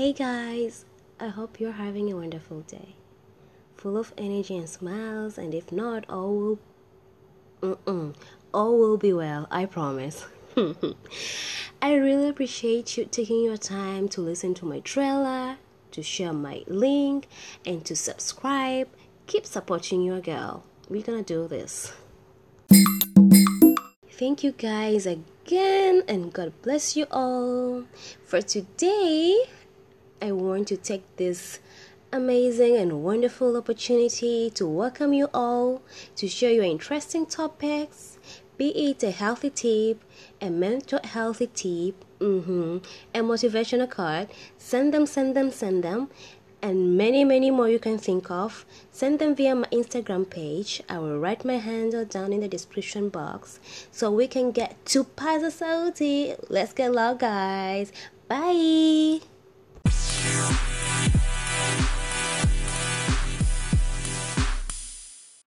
Hey guys, I hope you're having a wonderful day, full of energy and smiles. And if not, all will, mm-mm, all will be well. I promise. I really appreciate you taking your time to listen to my trailer, to share my link, and to subscribe. Keep supporting your girl. We're gonna do this. Thank you guys again, and God bless you all. For today, to take this amazing and wonderful opportunity to welcome you all to share your interesting topics, be it a healthy tip, a mental healthy tip, mm-hmm, a motivational card. Send them, send them, send them, and many, many more you can think of. Send them via my Instagram page. I will write my handle down in the description box so we can get to Paza Sauti. Let's get loud, guys. Bye.